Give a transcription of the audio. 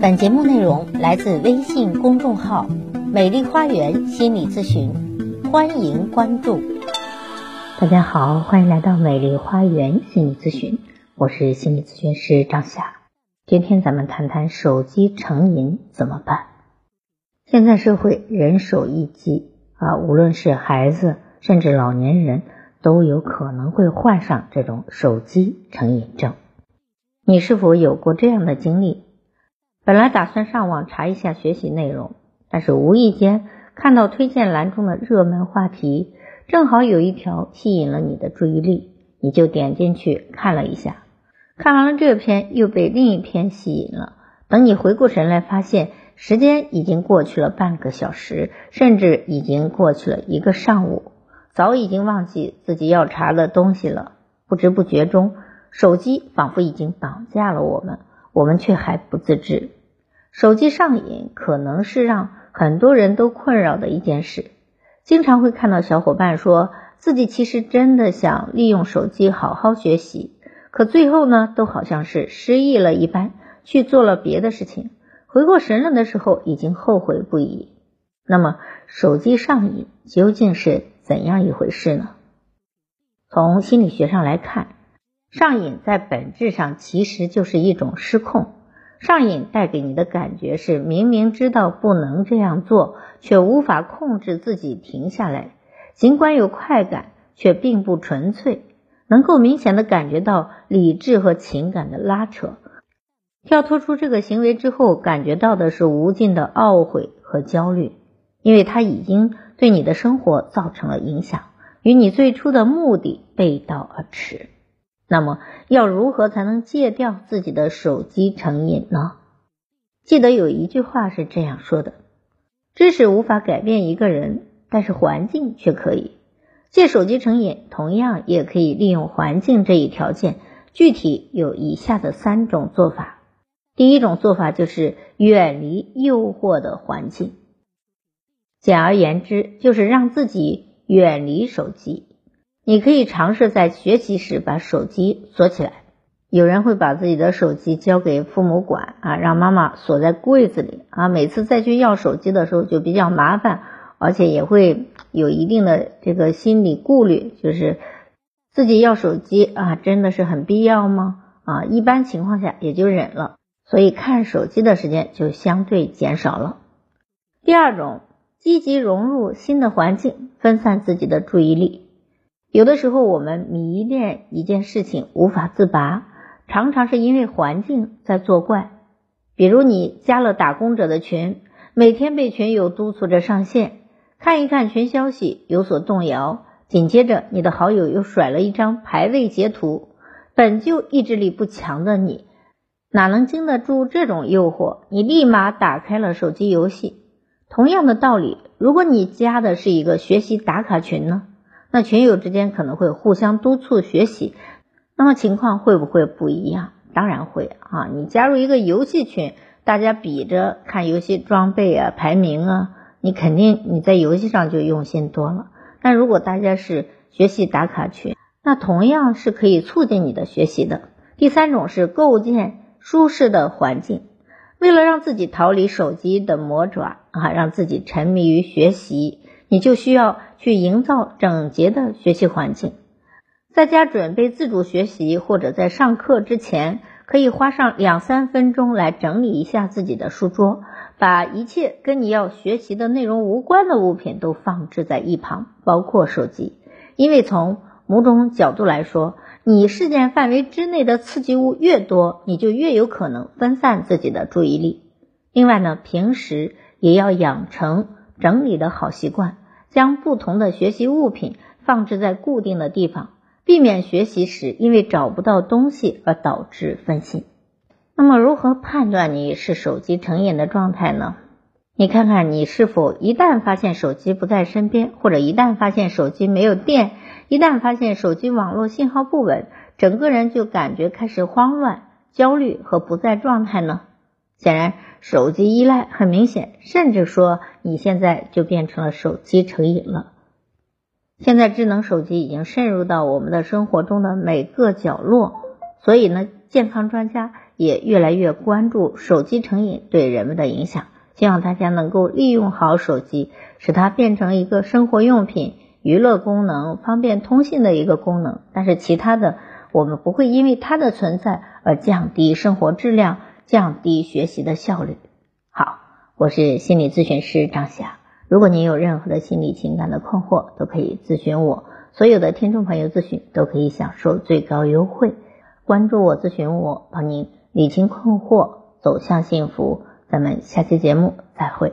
本节目内容来自微信公众号“美丽花园心理咨询”，欢迎关注。大家好，欢迎来到美丽花园心理咨询，我是心理咨询师张霞。今天咱们谈谈手机成瘾怎么办？现在社会人手一机啊，无论是孩子甚至老年人，都有可能会患上这种手机成瘾症。你是否有过这样的经历？本来打算上网查一下学习内容，但是无意间看到推荐栏中的热门话题，正好有一条吸引了你的注意力，你就点进去看了一下。看完了这篇，又被另一篇吸引了。等你回过神来，发现时间已经过去了半个小时，甚至已经过去了一个上午，早已经忘记自己要查的东西了。不知不觉中，手机仿佛已经绑架了我们，我们却还不自知。手机上瘾可能是让很多人都困扰的一件事。经常会看到小伙伴说自己其实真的想利用手机好好学习，可最后呢，都好像是失忆了一般，去做了别的事情。回过神来的时候，已经后悔不已。那么，手机上瘾究竟是怎样一回事呢？从心理学上来看，上瘾在本质上其实就是一种失控。上瘾带给你的感觉是，明明知道不能这样做，却无法控制自己停下来。尽管有快感，却并不纯粹，能够明显的感觉到理智和情感的拉扯。跳脱出这个行为之后，感觉到的是无尽的懊悔和焦虑，因为它已经对你的生活造成了影响，与你最初的目的背道而驰。那么要如何才能戒掉自己的手机成瘾呢？记得有一句话是这样说的：知识无法改变一个人，但是环境却可以。戒手机成瘾，同样也可以利用环境这一条件。具体有以下的三种做法。第一种做法就是远离诱惑的环境。简而言之，就是让自己远离手机。你可以尝试在学习时把手机锁起来。有人会把自己的手机交给父母管啊，让妈妈锁在柜子里啊。每次再去要手机的时候就比较麻烦，而且也会有一定的这个心理顾虑，就是自己要手机啊，真的是很必要吗？啊，一般情况下也就忍了，所以看手机的时间就相对减少了。第二种，积极融入新的环境，分散自己的注意力。有的时候，我们迷恋一件事情无法自拔，常常是因为环境在作怪。比如，你加了打工者的群，每天被群友督促着上线，看一看群消息有所动摇，紧接着你的好友又甩了一张排位截图。本就意志力不强的你，哪能经得住这种诱惑？你立马打开了手机游戏。同样的道理，如果你加的是一个学习打卡群呢？那群友之间可能会互相督促学习，那么情况会不会不一样？当然会啊！你加入一个游戏群，大家比着看游戏装备啊、排名啊，你肯定你在游戏上就用心多了。但如果大家是学习打卡群，那同样是可以促进你的学习的。第三种是构建舒适的环境，为了让自己逃离手机的魔爪啊，让自己沉迷于学习。你就需要去营造整洁的学习环境，在家准备自主学习或者在上课之前，可以花上两三分钟来整理一下自己的书桌，把一切跟你要学习的内容无关的物品都放置在一旁，包括手机，因为从某种角度来说，你视线范围之内的刺激物越多，你就越有可能分散自己的注意力。另外呢，平时也要养成。整理的好习惯，将不同的学习物品放置在固定的地方，避免学习时因为找不到东西而导致分心。那么，如何判断你是手机成瘾的状态呢？你看看你是否一旦发现手机不在身边，或者一旦发现手机没有电，一旦发现手机网络信号不稳，整个人就感觉开始慌乱、焦虑和不在状态呢？显然。手机依赖很明显，甚至说你现在就变成了手机成瘾了。现在智能手机已经渗入到我们的生活中的每个角落，所以呢，健康专家也越来越关注手机成瘾对人们的影响，希望大家能够利用好手机，使它变成一个生活用品、娱乐功能、方便通信的一个功能。但是其他的，我们不会因为它的存在而降低生活质量、降低学习的效率。好，我是心理咨询师张霞。如果您有任何的心理情感的困惑，都可以咨询我。所有的听众朋友咨询都可以享受最高优惠。关注我，咨询我，帮您理清困惑，走向幸福。咱们下期节目再会。